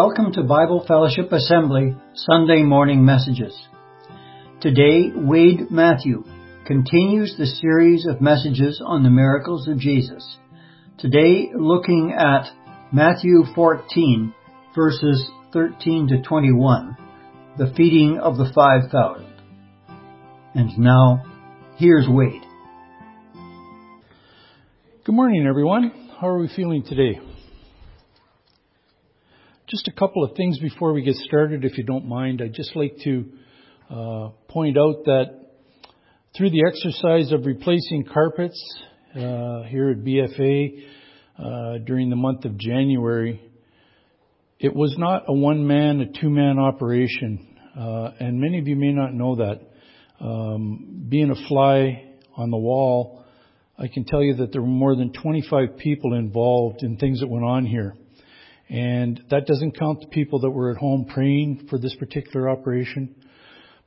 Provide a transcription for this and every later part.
welcome to Bible Fellowship Assembly Sunday morning messages. Today, Wade Matthew continues the series of messages on the miracles of Jesus. Today, looking at Matthew 14, verses 13 to 21, the feeding of the 5,000. And now, here's Wade. Good morning, everyone. How are we feeling today? Just a couple of things before we get started, if you don't mind. I'd just like to uh, point out that through the exercise of replacing carpets uh, here at BFA uh, during the month of January, it was not a one-man, a two-man operation, uh, and many of you may not know that. Um, being a fly on the wall, I can tell you that there were more than 25 people involved in things that went on here. And that doesn't count the people that were at home praying for this particular operation.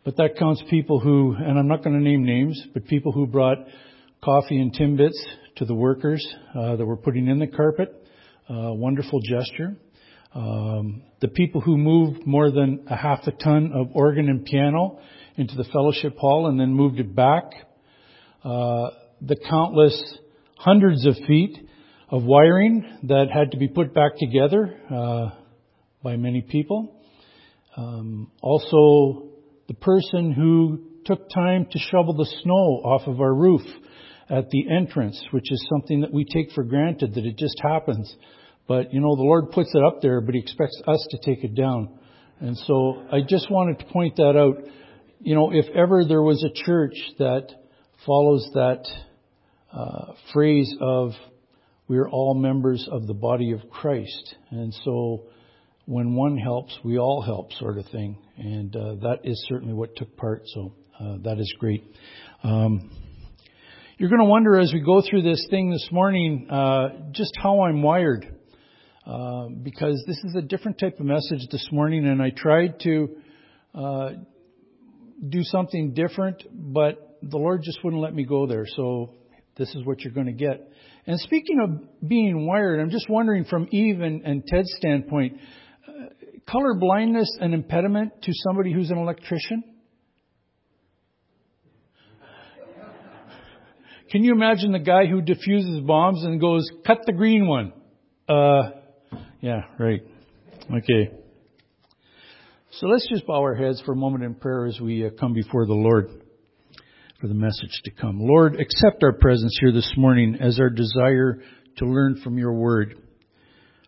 But that counts people who, and I'm not going to name names, but people who brought coffee and Timbits to the workers uh, that were putting in the carpet. Uh, wonderful gesture. Um, the people who moved more than a half a ton of organ and piano into the fellowship hall and then moved it back. Uh, the countless hundreds of feet of wiring that had to be put back together uh, by many people. Um, also, the person who took time to shovel the snow off of our roof at the entrance, which is something that we take for granted that it just happens. But, you know, the Lord puts it up there, but He expects us to take it down. And so I just wanted to point that out. You know, if ever there was a church that follows that uh, phrase of we are all members of the body of Christ. And so when one helps, we all help, sort of thing. And uh, that is certainly what took part. So uh, that is great. Um, you're going to wonder as we go through this thing this morning uh, just how I'm wired. Uh, because this is a different type of message this morning, and I tried to uh, do something different, but the Lord just wouldn't let me go there. So this is what you're going to get. And speaking of being wired, I'm just wondering from Eve and, and Ted's standpoint, uh, color blindness an impediment to somebody who's an electrician? Can you imagine the guy who diffuses bombs and goes, cut the green one? Uh, yeah, right. Okay. So let's just bow our heads for a moment in prayer as we uh, come before the Lord for the message to come. Lord, accept our presence here this morning as our desire to learn from your word.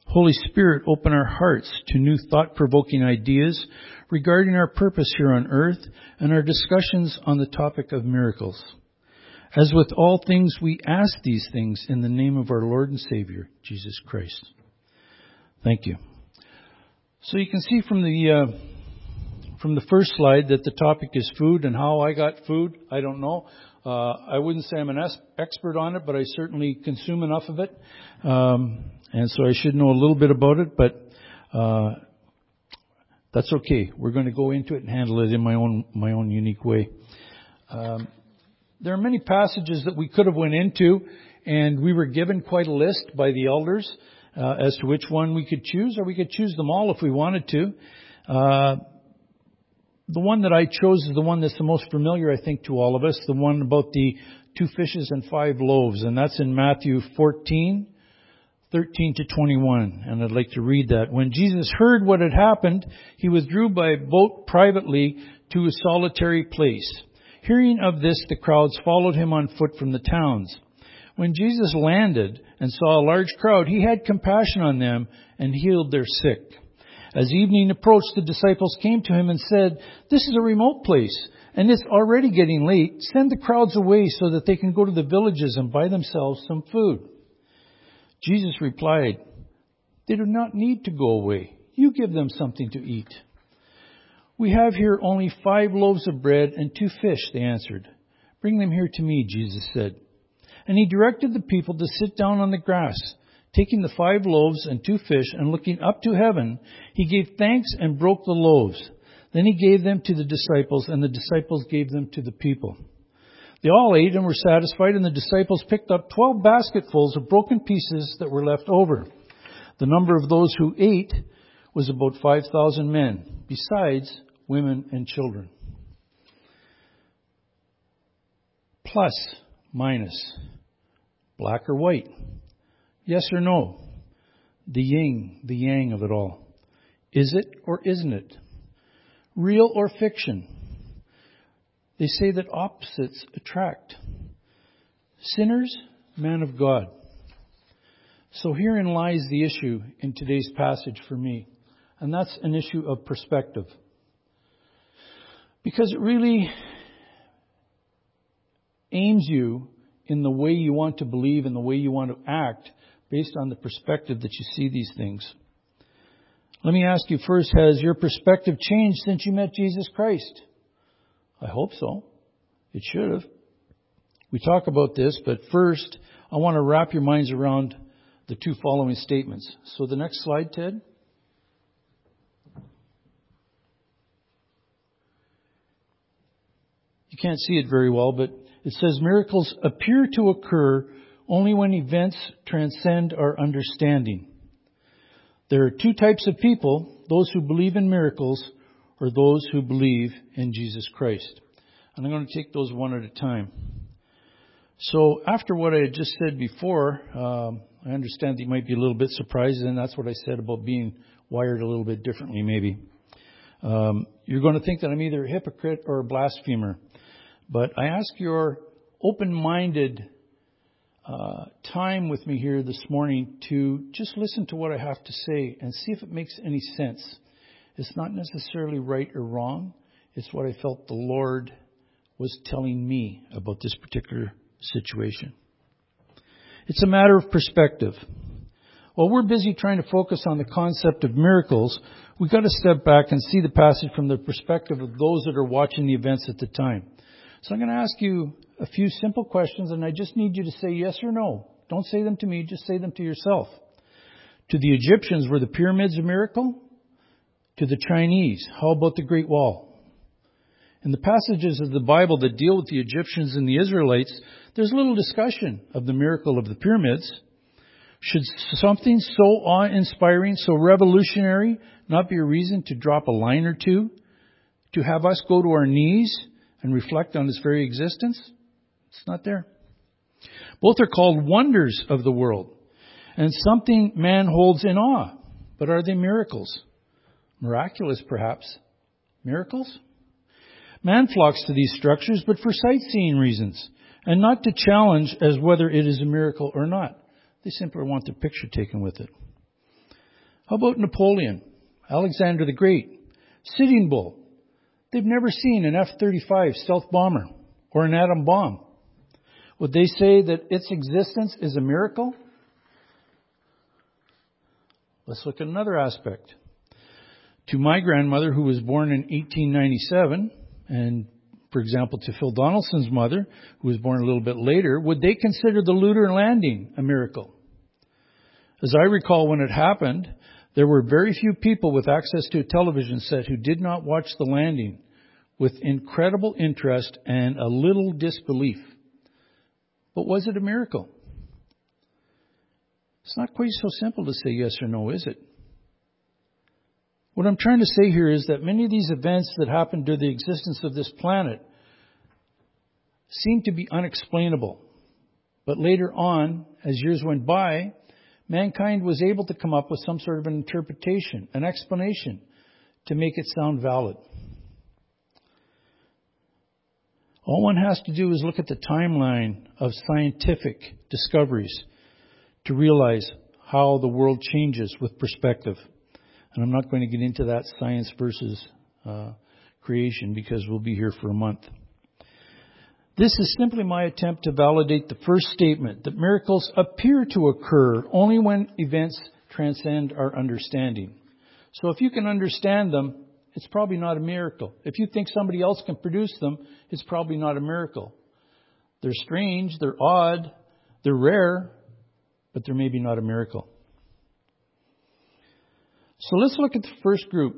Holy Spirit, open our hearts to new thought provoking ideas regarding our purpose here on earth and our discussions on the topic of miracles. As with all things, we ask these things in the name of our Lord and Savior, Jesus Christ. Thank you. So you can see from the uh, from the first slide that the topic is food and how I got food. I don't know. Uh, I wouldn't say I'm an expert on it, but I certainly consume enough of it, um, and so I should know a little bit about it. But uh, that's okay. We're going to go into it and handle it in my own my own unique way. Um, there are many passages that we could have went into, and we were given quite a list by the elders uh, as to which one we could choose, or we could choose them all if we wanted to. The one that I chose is the one that's the most familiar, I think, to all of us, the one about the two fishes and five loaves, and that's in Matthew 14, 13 to 21, and I'd like to read that. When Jesus heard what had happened, he withdrew by boat privately to a solitary place. Hearing of this, the crowds followed him on foot from the towns. When Jesus landed and saw a large crowd, he had compassion on them and healed their sick. As evening approached, the disciples came to him and said, This is a remote place, and it's already getting late. Send the crowds away so that they can go to the villages and buy themselves some food. Jesus replied, They do not need to go away. You give them something to eat. We have here only five loaves of bread and two fish, they answered. Bring them here to me, Jesus said. And he directed the people to sit down on the grass. Taking the five loaves and two fish and looking up to heaven, he gave thanks and broke the loaves. Then he gave them to the disciples and the disciples gave them to the people. They all ate and were satisfied and the disciples picked up twelve basketfuls of broken pieces that were left over. The number of those who ate was about 5,000 men, besides women and children. Plus, minus, black or white, yes or no, the yin, the yang of it all. Is it or isn't it? Real or fiction? They say that opposites attract. Sinners, man of God. So herein lies the issue in today's passage for me, and that's an issue of perspective. Because it really aims you in the way you want to believe and the way you want to act based on the perspective that you see these things. Let me ask you first, has your perspective changed since you met Jesus Christ? I hope so. It should have. We talk about this, but first, I want to wrap your minds around the two following statements. So the next slide, Ted. You can't see it very well, but it says miracles appear to occur only when events transcend our understanding. There are two types of people, those who believe in miracles or those who believe in Jesus Christ. And I'm going to take those one at a time. So after what I had just said before, um, I understand that you might be a little bit surprised, and that's what I said about being wired a little bit differently, maybe. Um, you're going to think that I'm either a hypocrite or a blasphemer. But I ask your open-minded uh, time with me here this morning to just listen to what I have to say and see if it makes any sense. It's not necessarily right or wrong. It's what I felt the Lord was telling me about this particular situation. It's a matter of perspective. While we're busy trying to focus on the concept of miracles, we've got to step back and see the passage from the perspective of those that are watching the events at the time. So I'm going to ask you a few simple questions and I just need you to say yes or no. Don't say them to me, just say them to yourself. To the Egyptians, were the pyramids a miracle? To the Chinese, how about the Great Wall? In the passages of the Bible that deal with the Egyptians and the Israelites, there's little discussion of the miracle of the pyramids. Should something so awe-inspiring, so revolutionary, not be a reason to drop a line or two? To have us go to our knees and reflect on its very existence? It's not there. Both are called wonders of the world and something man holds in awe. But are they miracles? Miraculous, perhaps. Miracles? Man flocks to these structures, but for sightseeing reasons, and not to challenge as whether it is a miracle or not. They simply want their picture taken with it. How about Napoleon, Alexander the Great, Sitting Bull? They've never seen an F-35 stealth bomber or an atom bomb. Would they say that its existence is a miracle? Let's look at another aspect. To my grandmother, who was born in 1897, and for example, to Phil Donaldson's mother, who was born a little bit later, would they consider the lunar landing a miracle? As I recall when it happened, there were very few people with access to a television set who did not watch the landing with incredible interest and a little disbelief. But was it a miracle? It's not quite so simple to say yes or no, is it? What I'm trying to say here is that many of these events that happened during the existence of this planet seem to be unexplainable. But later on, as years went by, mankind was able to come up with some sort of an interpretation, an explanation to make it sound valid. All one has to do is look at the timeline of scientific discoveries to realize how the world changes with perspective. And I'm not going to get into that science versus uh, creation because we'll be here for a month. This is simply my attempt to validate the first statement that miracles appear to occur only when events transcend our understanding. So if you can understand them, it's probably not a miracle. If you think somebody else can produce them, it's probably not a miracle. They're strange, they're odd, they're rare, but they're maybe not a miracle. So let's look at the first group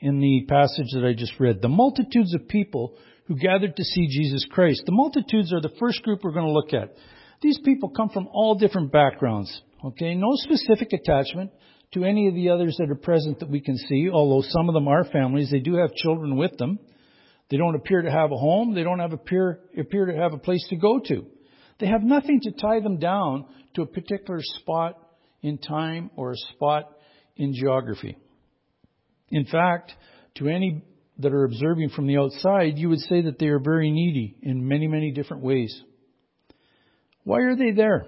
in the passage that I just read. The multitudes of people who gathered to see Jesus Christ. The multitudes are the first group we're going to look at. These people come from all different backgrounds. Okay, no specific attachment to any of the others that are present that we can see, although some of them are families. They do have children with them. They don't appear to have a home. They don't have appear, appear to have a place to go to. They have nothing to tie them down to a particular spot in time or a spot in geography. In fact, to any that are observing from the outside, you would say that they are very needy in many, many different ways. Why are they there?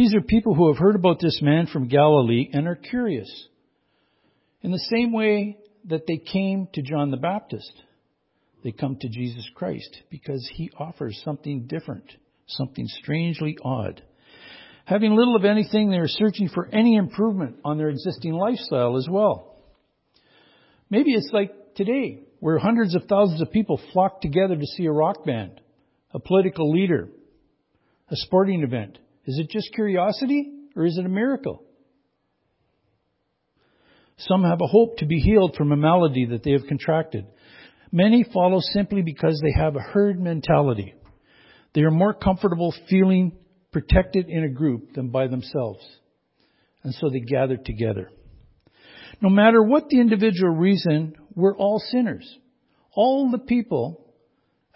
These are people who have heard about this man from Galilee and are curious. In the same way that they came to John the Baptist, they come to Jesus Christ because he offers something different, something strangely odd. Having little of anything, they are searching for any improvement on their existing lifestyle as well. Maybe it's like today, where hundreds of thousands of people flock together to see a rock band, a political leader, a sporting event. Is it just curiosity or is it a miracle? Some have a hope to be healed from a malady that they have contracted. Many follow simply because they have a herd mentality. They are more comfortable feeling protected in a group than by themselves. And so they gather together. No matter what the individual reason, we're all sinners. All the people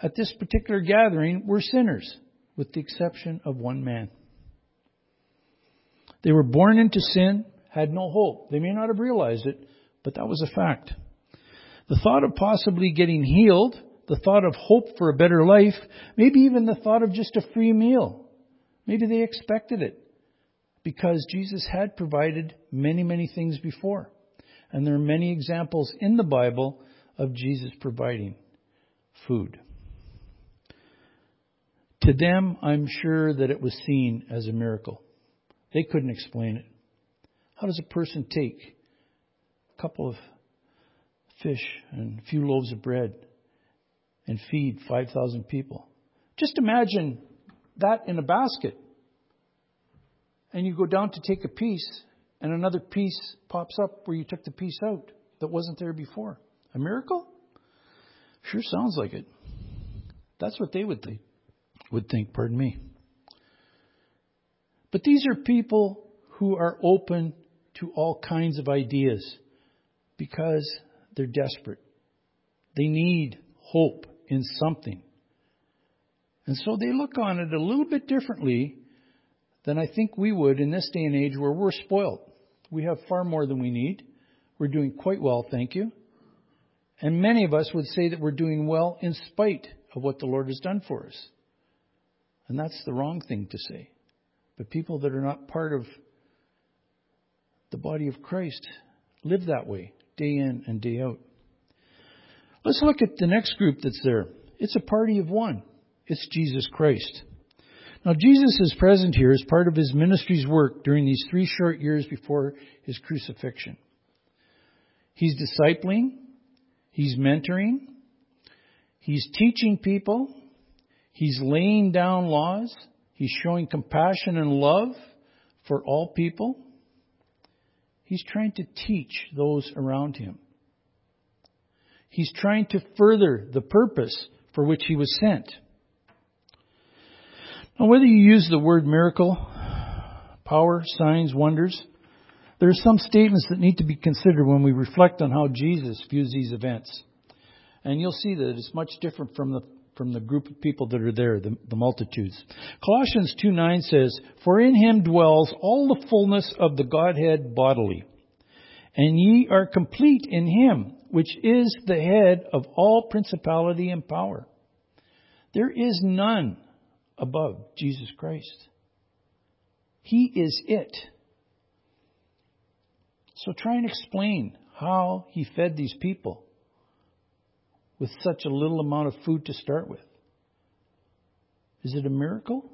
at this particular gathering were sinners, with the exception of one man. They were born into sin, had no hope. They may not have realized it, but that was a fact. The thought of possibly getting healed, the thought of hope for a better life, maybe even the thought of just a free meal. Maybe they expected it because Jesus had provided many, many things before. And there are many examples in the Bible of Jesus providing food. To them, I'm sure that it was seen as a miracle. They couldn't explain it. How does a person take a couple of fish and a few loaves of bread and feed 5,000 people? Just imagine that in a basket. And you go down to take a piece, and another piece pops up where you took the piece out that wasn't there before. A miracle? Sure sounds like it. That's what they would think. Would think, pardon me. But these are people who are open to all kinds of ideas because they're desperate. They need hope in something. And so they look on it a little bit differently than I think we would in this day and age where we're spoiled. We have far more than we need. We're doing quite well, thank you. And many of us would say that we're doing well in spite of what the Lord has done for us. And that's the wrong thing to say. But people that are not part of the body of Christ live that way, day in and day out. Let's look at the next group that's there. It's a party of one. It's Jesus Christ. Now, Jesus is present here as part of his ministry's work during these three short years before his crucifixion. He's discipling, he's mentoring, he's teaching people, he's laying down laws, He's showing compassion and love for all people. He's trying to teach those around him. He's trying to further the purpose for which he was sent. Now, whether you use the word miracle, power, signs, wonders, there are some statements that need to be considered when we reflect on how Jesus views these events. And you'll see that it's much different from the from the group of people that are there, the, the multitudes. Colossians 2 9 says, For in him dwells all the fullness of the Godhead bodily. And ye are complete in him, which is the head of all principality and power. There is none above Jesus Christ. He is it. So try and explain how he fed these people with such a little amount of food to start with? Is it a miracle?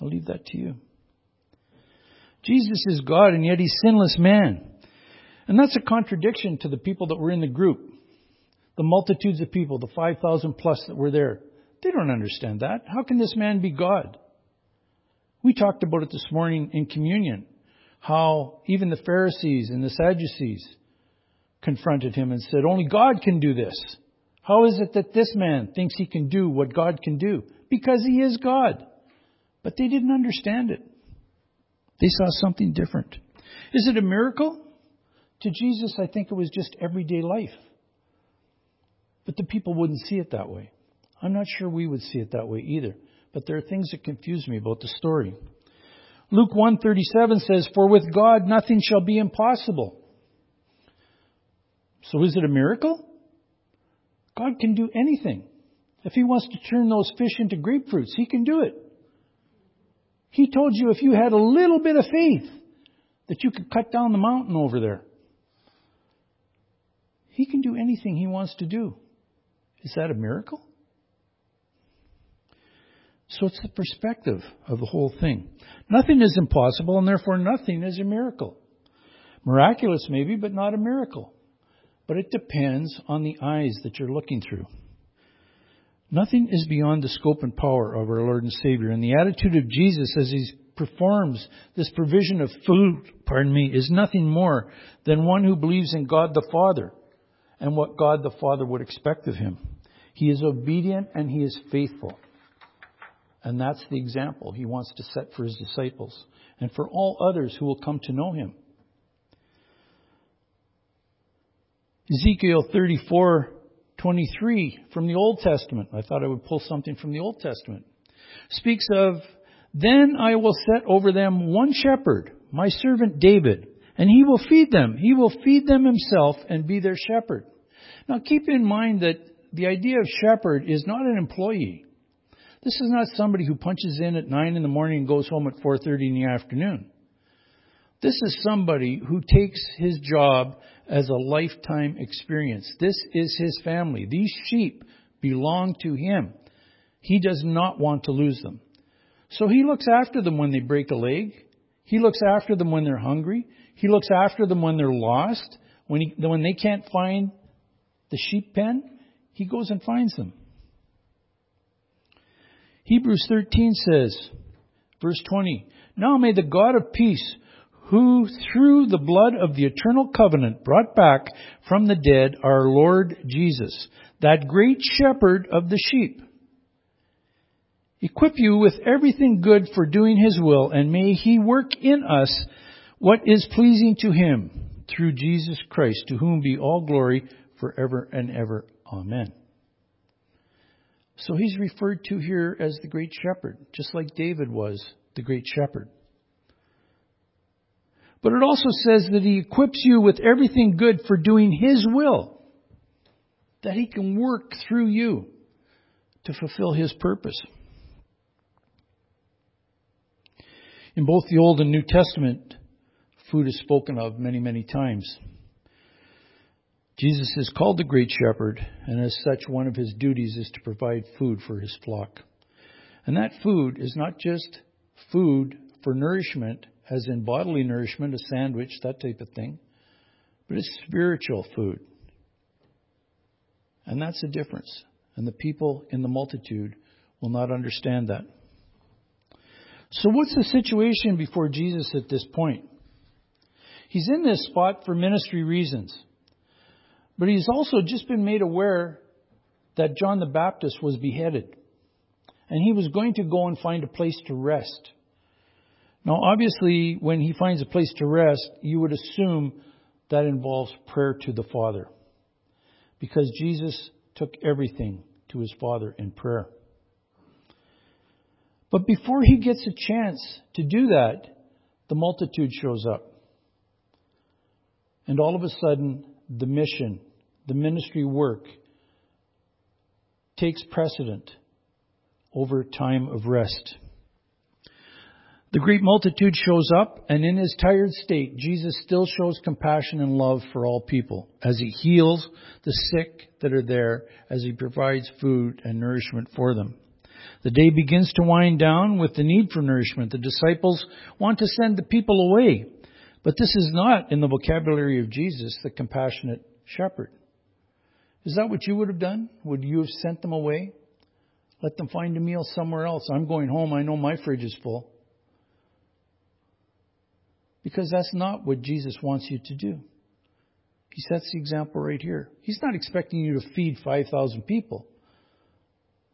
I'll leave that to you. Jesus is God and yet he's sinless man. And that's a contradiction to the people that were in the group. The multitudes of people, the 5,000 plus that were there. They don't understand that. How can this man be God? We talked about it this morning in communion. How even the Pharisees and the Sadducees confronted him and said, Only God can do this. How is it that this man thinks he can do what God can do? Because he is God. But they didn't understand it. They saw something different. Is it a miracle? To Jesus, I think it was just everyday life. But the people wouldn't see it that way. I'm not sure we would see it that way either. But there are things that confuse me about the story. Luke 1:37 says, "For with God nothing shall be impossible." So is it a miracle? God can do anything. If he wants to turn those fish into grapefruits, he can do it. He told you if you had a little bit of faith that you could cut down the mountain over there. He can do anything he wants to do. Is that a miracle? So it's the perspective of the whole thing. Nothing is impossible and therefore nothing is a miracle. Miraculous maybe, but not a miracle. But it depends on the eyes that you're looking through. Nothing is beyond the scope and power of our Lord and Savior. And the attitude of Jesus as he performs this provision of food, pardon me, is nothing more than one who believes in God the Father and what God the Father would expect of him. He is obedient and he is faithful. And that's the example he wants to set for his disciples and for all others who will come to know him. Ezekiel 34 23 from the Old Testament. I thought I would pull something from the Old Testament. Speaks of, Then I will set over them one shepherd, my servant David, and he will feed them. He will feed them himself and be their shepherd. Now keep in mind that the idea of shepherd is not an employee. This is not somebody who punches in at 9 in the morning and goes home at 4.30 in the afternoon. This is somebody who takes his job as a lifetime experience. This is his family. These sheep belong to him. He does not want to lose them. So he looks after them when they break a leg. He looks after them when they're hungry. He looks after them when they're lost. When, he, when they can't find the sheep pen, he goes and finds them. Hebrews 13 says, verse 20, Now may the God of peace, who through the blood of the eternal covenant brought back from the dead our Lord Jesus, that great shepherd of the sheep, equip you with everything good for doing his will, and may he work in us what is pleasing to him through Jesus Christ, to whom be all glory forever and ever. Amen. So he's referred to here as the great shepherd, just like David was the great shepherd. But it also says that He equips you with everything good for doing His will. That He can work through you to fulfill His purpose. In both the Old and New Testament, food is spoken of many, many times. Jesus is called the Great Shepherd, and as such, one of his duties is to provide food for his flock. And that food is not just food for nourishment, as in bodily nourishment, a sandwich, that type of thing, but it's spiritual food. And that's the difference. And the people in the multitude will not understand that. So, what's the situation before Jesus at this point? He's in this spot for ministry reasons. But he's also just been made aware that John the Baptist was beheaded. And he was going to go and find a place to rest. Now, obviously, when he finds a place to rest, you would assume that involves prayer to the Father. Because Jesus took everything to his Father in prayer. But before he gets a chance to do that, the multitude shows up. And all of a sudden, the mission, the ministry work, takes precedent over time of rest. The great multitude shows up, and in his tired state, Jesus still shows compassion and love for all people as he heals the sick that are there, as he provides food and nourishment for them. The day begins to wind down with the need for nourishment. The disciples want to send the people away, but this is not in the vocabulary of Jesus, the compassionate shepherd. Is that what you would have done? Would you have sent them away? Let them find a meal somewhere else. I'm going home. I know my fridge is full. Because that's not what Jesus wants you to do. He sets the example right here. He's not expecting you to feed 5,000 people.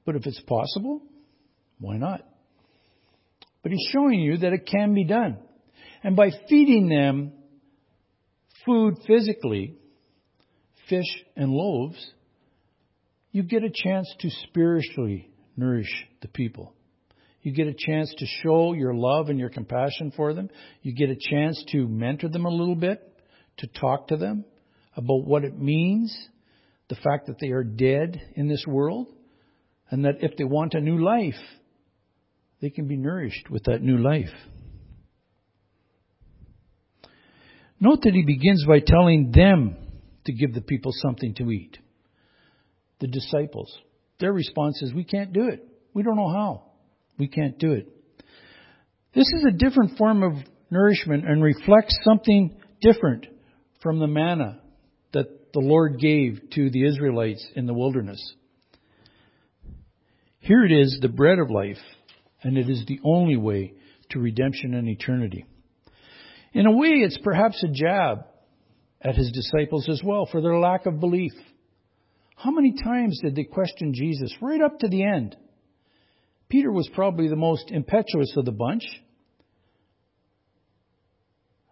But if it's possible, why not? But he's showing you that it can be done. And by feeding them food physically, fish and loaves, you get a chance to spiritually nourish the people. You get a chance to show your love and your compassion for them. You get a chance to mentor them a little bit, to talk to them about what it means, the fact that they are dead in this world, and that if they want a new life, they can be nourished with that new life. Note that he begins by telling them to give the people something to eat. The disciples. Their response is, we can't do it. We don't know how. We can't do it. This is a different form of nourishment and reflects something different from the manna that the Lord gave to the Israelites in the wilderness. Here it is, the bread of life, and it is the only way to redemption and eternity. In a way, it's perhaps a jab at his disciples as well for their lack of belief. How many times did they question Jesus right up to the end? Peter was probably the most impetuous of the bunch.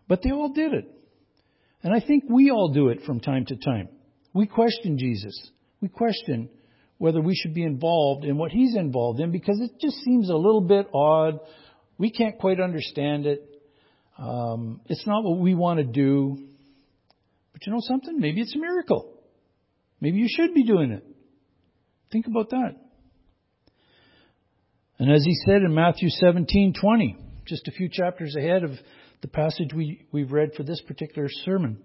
But they all did it. And I think we all do it from time to time. We question Jesus. We question whether we should be involved in what he's involved in because it just seems a little bit odd. We can't quite understand it. Um, it's not what we want to do. But you know something? Maybe it's a miracle. Maybe you should be doing it. Think about that. And as he said in Matthew 17:20, just a few chapters ahead of the passage we, we've read for this particular sermon.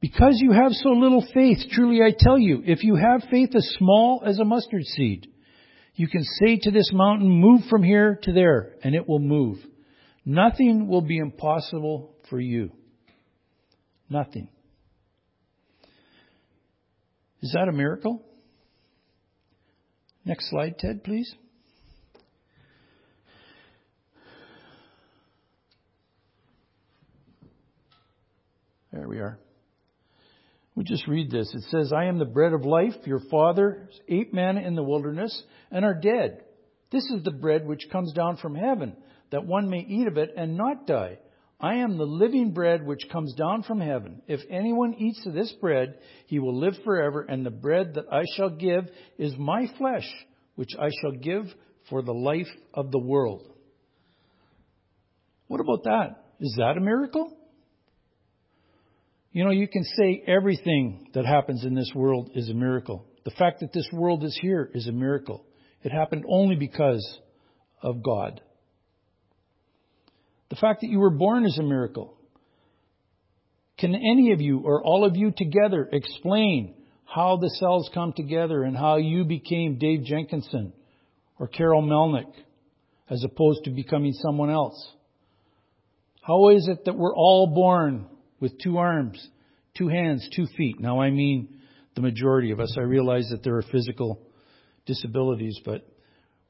Because you have so little faith, truly I tell you, if you have faith as small as a mustard seed, you can say to this mountain, move from here to there, and it will move. Nothing will be impossible for you. Nothing. Is that a miracle? Next slide, Ted, please. There we are. We just read this. It says, I am the bread of life. Your fathers ate manna in the wilderness and are dead. This is the bread which comes down from heaven, that one may eat of it and not die. I am the living bread which comes down from heaven. If anyone eats of this bread, he will live forever, and the bread that I shall give is my flesh, which I shall give for the life of the world. What about that? Is that a miracle? You know, you can say everything that happens in this world is a miracle. The fact that this world is here is a miracle. It happened only because of God. The fact that you were born is a miracle. Can any of you or all of you together explain how the cells come together and how you became Dave Jenkinson or Carol Melnick as opposed to becoming someone else? How is it that we're all born with two arms, two hands, two feet. Now, I mean the majority of us. I realize that there are physical disabilities, but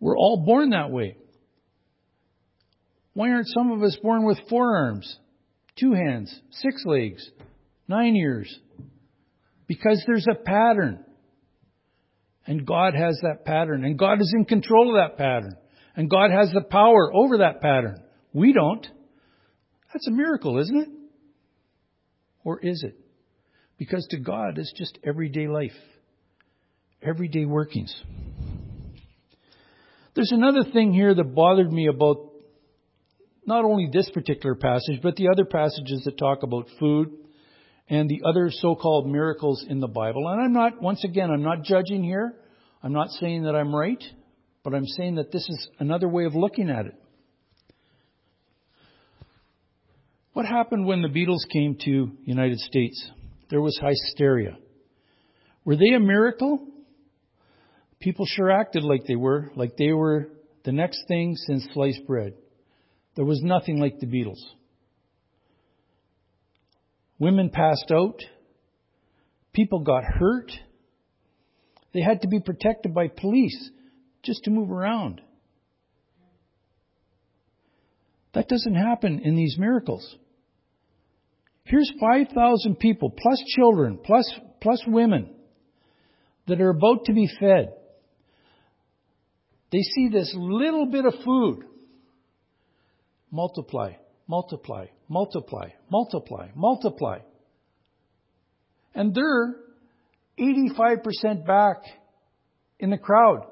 we're all born that way. Why aren't some of us born with four arms, two hands, six legs, nine ears? Because there's a pattern. And God has that pattern. And God is in control of that pattern. And God has the power over that pattern. We don't. That's a miracle, isn't it? Or is it? Because to God, it's just everyday life, everyday workings. There's another thing here that bothered me about not only this particular passage, but the other passages that talk about food and the other so-called miracles in the Bible. And I'm not, once again, I'm not judging here. I'm not saying that I'm right, but I'm saying that this is another way of looking at it. What happened when the Beatles came to United States? There was hysteria. Were they a miracle? People sure acted like they were, like they were the next thing since sliced bread. There was nothing like the Beatles. Women passed out. People got hurt. They had to be protected by police just to move around. That doesn't happen in these miracles. Here's 5,000 people, plus children, plus, plus women, that are about to be fed. They see this little bit of food multiply, multiply, multiply, multiply, multiply. And they're 85% back in the crowd.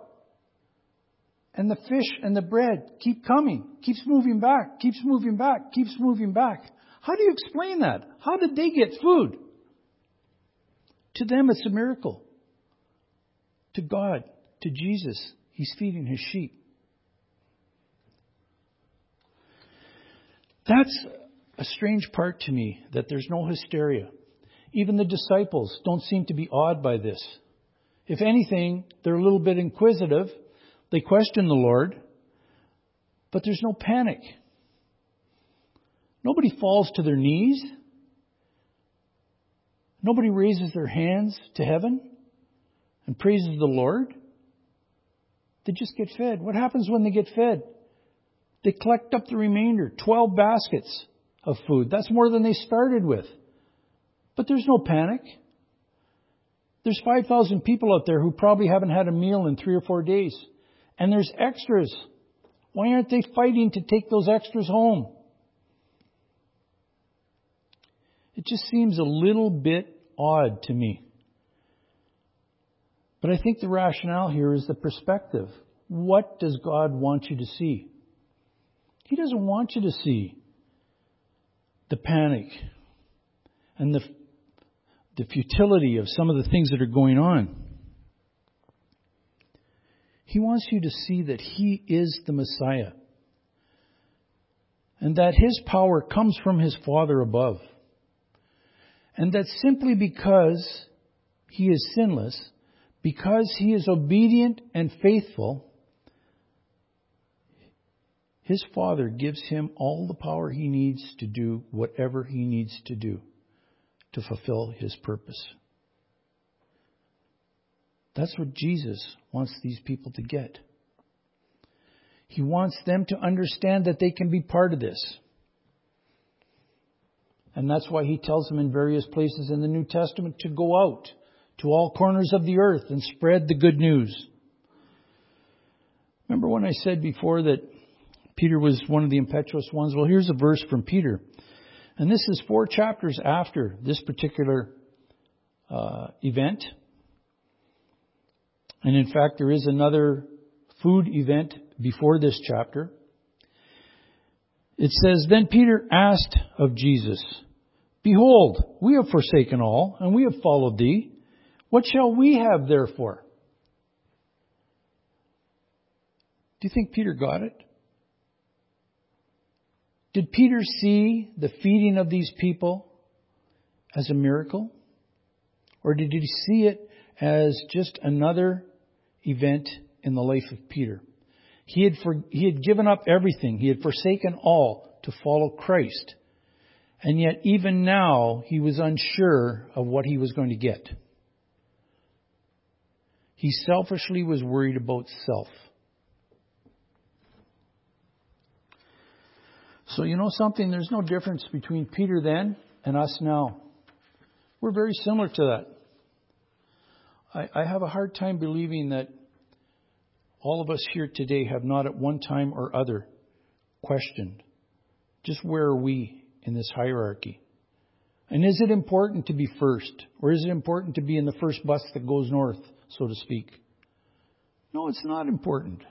And the fish and the bread keep coming, keeps moving back, keeps moving back, keeps moving back. How do you explain that? How did they get food? To them, it's a miracle. To God, to Jesus, He's feeding His sheep. That's a strange part to me that there's no hysteria. Even the disciples don't seem to be awed by this. If anything, they're a little bit inquisitive. They question the Lord, but there's no panic. Nobody falls to their knees. Nobody raises their hands to heaven and praises the Lord. They just get fed. What happens when they get fed? They collect up the remainder, 12 baskets of food. That's more than they started with. But there's no panic. There's 5,000 people out there who probably haven't had a meal in three or four days. And there's extras. Why aren't they fighting to take those extras home? It just seems a little bit odd to me. But I think the rationale here is the perspective. What does God want you to see? He doesn't want you to see the panic and the, the futility of some of the things that are going on. He wants you to see that He is the Messiah and that His power comes from His Father above. And that simply because He is sinless, because He is obedient and faithful, his Father gives him all the power he needs to do whatever he needs to do to fulfill his purpose. That's what Jesus wants these people to get. He wants them to understand that they can be part of this. And that's why he tells them in various places in the New Testament to go out to all corners of the earth and spread the good news. Remember when I said before that Peter was one of the impetuous ones. Well, here's a verse from Peter. And this is four chapters after this particular uh, event. And in fact, there is another food event before this chapter. It says, Then Peter asked of Jesus, Behold, we have forsaken all, and we have followed thee. What shall we have therefore? Do you think Peter got it? Did Peter see the feeding of these people as a miracle? Or did he see it as just another event in the life of Peter? He had, for, he had given up everything. He had forsaken all to follow Christ. And yet, even now, he was unsure of what he was going to get. He selfishly was worried about self. So, you know something? There's no difference between Peter then and us now. We're very similar to that. I, I have a hard time believing that all of us here today have not at one time or other questioned just where are we in this hierarchy? And is it important to be first? Or is it important to be in the first bus that goes north, so to speak? No, it's not important.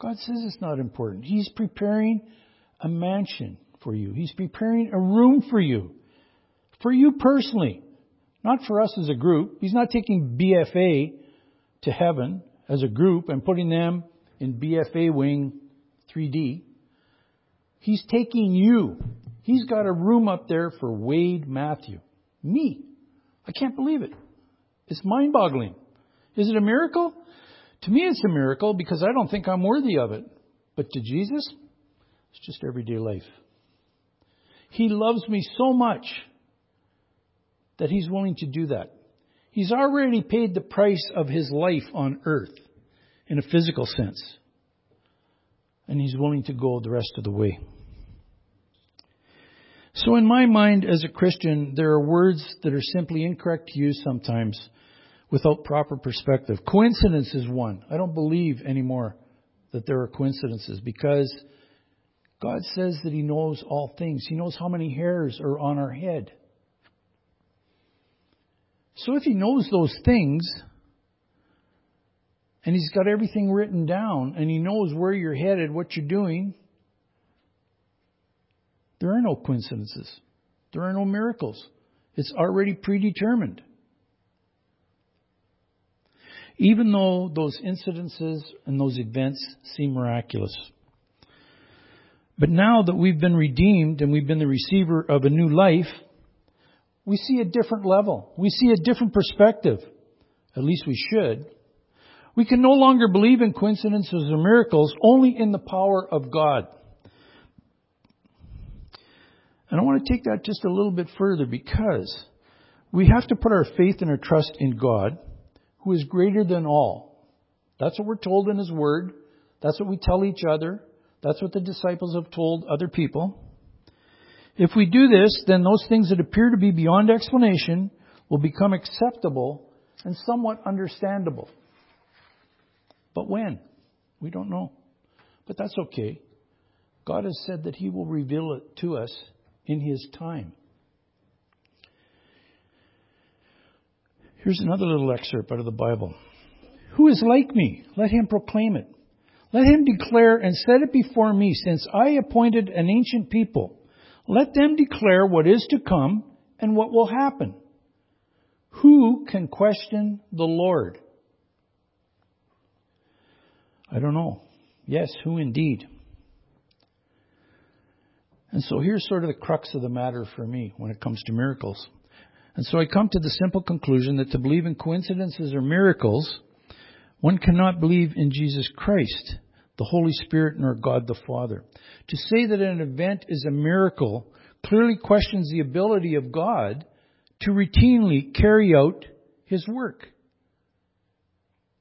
God says it's not important. He's preparing a mansion for you. He's preparing a room for you. For you personally. Not for us as a group. He's not taking BFA to heaven as a group and putting them in BFA wing 3D. He's taking you. He's got a room up there for Wade Matthew. Me. I can't believe it. It's mind boggling. Is it a miracle? To me, it's a miracle because I don't think I'm worthy of it. But to Jesus, it's just everyday life. He loves me so much that He's willing to do that. He's already paid the price of His life on earth in a physical sense. And He's willing to go the rest of the way. So in my mind as a Christian, there are words that are simply incorrect to use sometimes without proper perspective. Coincidence is one. I don't believe anymore that there are coincidences because God says that He knows all things. He knows how many hairs are on our head. So if He knows those things, and He's got everything written down, and He knows where you're headed, what you're doing, there are no coincidences. There are no miracles. It's already predetermined. Even though those incidences and those events seem miraculous. But now that we've been redeemed and we've been the receiver of a new life, we see a different level. We see a different perspective. At least we should. We can no longer believe in coincidences or miracles, only in the power of God. And I want to take that just a little bit further because we have to put our faith and our trust in God, who is greater than all. That's what we're told in His Word. That's what we tell each other. That's what the disciples have told other people. If we do this, then those things that appear to be beyond explanation will become acceptable and somewhat understandable. But when? We don't know. But that's okay. God has said that He will reveal it to us in His time. Here's another little excerpt out of the Bible. Who is like me? Let him proclaim it. Let him declare and set it before me, since I appointed an ancient people. Let them declare what is to come and what will happen. Who can question the Lord? I don't know. Yes, who indeed? And so here's sort of the crux of the matter for me when it comes to miracles. And so I come to the simple conclusion that to believe in coincidences or miracles, one cannot believe in Jesus Christ, the Holy Spirit, nor God the Father. To say that an event is a miracle clearly questions the ability of God to routinely carry out His work.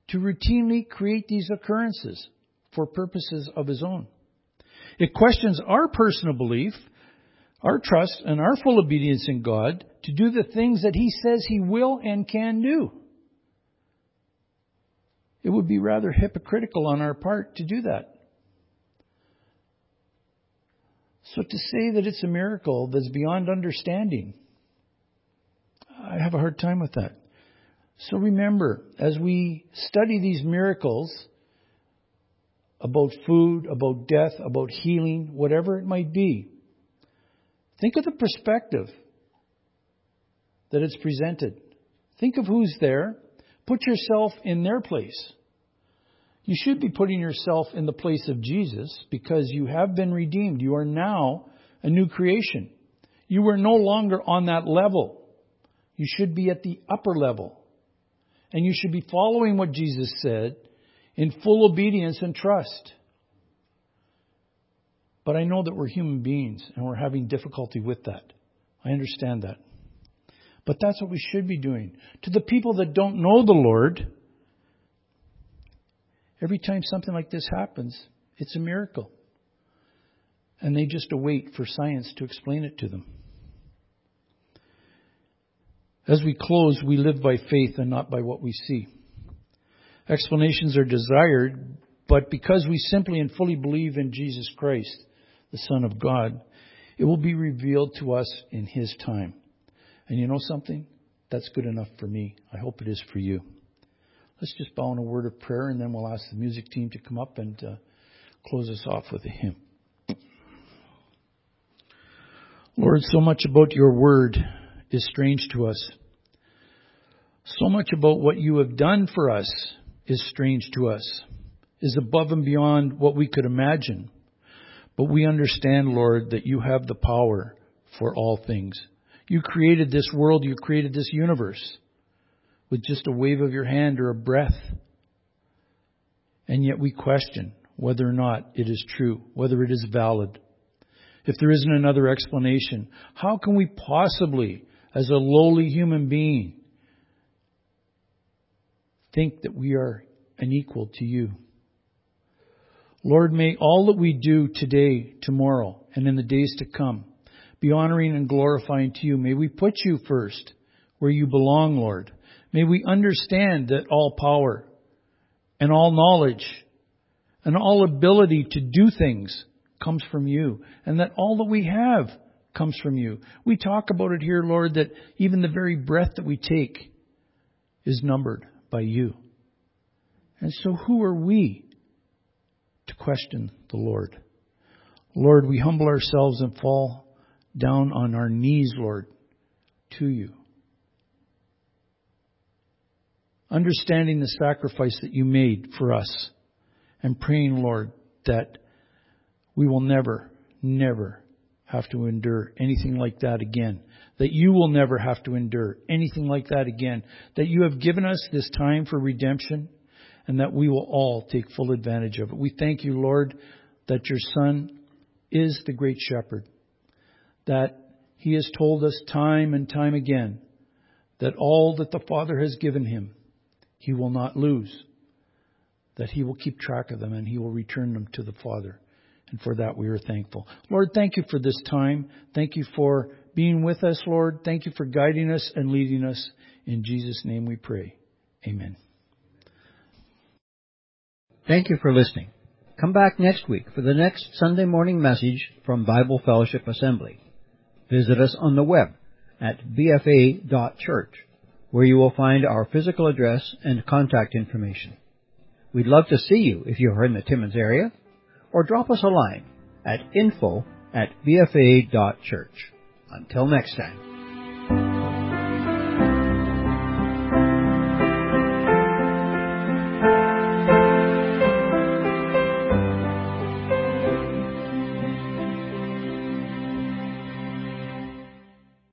To routinely create these occurrences for purposes of His own. It questions our personal belief, our trust, and our full obedience in God to do the things that He says He will and can do. It would be rather hypocritical on our part to do that. So to say that it's a miracle that's beyond understanding, I have a hard time with that. So remember, as we study these miracles, about food, about death, about healing, whatever it might be. Think of the perspective that it's presented. Think of who's there. Put yourself in their place. You should be putting yourself in the place of Jesus because you have been redeemed. You are now a new creation. You are no longer on that level. You should be at the upper level. And you should be following what Jesus said in full obedience and trust. But I know that we're human beings and we're having difficulty with that. I understand that. But that's what we should be doing. To the people that don't know the Lord, every time something like this happens, it's a miracle. And they just await for science to explain it to them. As we close, we live by faith and not by what we see. Explanations are desired, but because we simply and fully believe in Jesus Christ, the Son of God, it will be revealed to us in His time. And you know something? That's good enough for me. I hope it is for you. Let's just bow in a word of prayer and then we'll ask the music team to come up and uh, close us off with a hymn. Lord, so much about your word is strange to us. So much about what you have done for us is strange to us, is above and beyond what we could imagine. But we understand, Lord, that you have the power for all things. You created this world, you created this universe with just a wave of your hand or a breath. And yet we question whether or not it is true, whether it is valid. If there isn't another explanation, how can we possibly, as a lowly human being, think that we are an equal to you. Lord, may all that we do today, tomorrow, and in the days to come be honoring and glorifying to you. May we put you first where you belong, Lord. May we understand that all power and all knowledge and all ability to do things comes from you and that all that we have comes from you. We talk about it here, Lord, that even the very breath that we take is numbered by you. And so who are we to question the Lord? Lord, we humble ourselves and fall down on our knees, Lord, to you. Understanding the sacrifice that you made for us and praying, Lord, that we will never, never have to endure anything like that again. That you will never have to endure anything like that again. That you have given us this time for redemption and that we will all take full advantage of it. We thank you, Lord, that your Son is the great shepherd. That he has told us time and time again that all that the Father has given him, he will not lose. That he will keep track of them and he will return them to the Father. And for that we are thankful. Lord, thank you for this time. Thank you for being with us, Lord. Thank you for guiding us and leading us. In Jesus' name we pray. Amen. Thank you for listening. Come back next week for the next Sunday morning message from Bible Fellowship Assembly. Visit us on the web at bfa.church, where you will find our physical address and contact information. We'd love to see you if you're in the Timmins area or drop us a line at info at bfa.church. Until next time.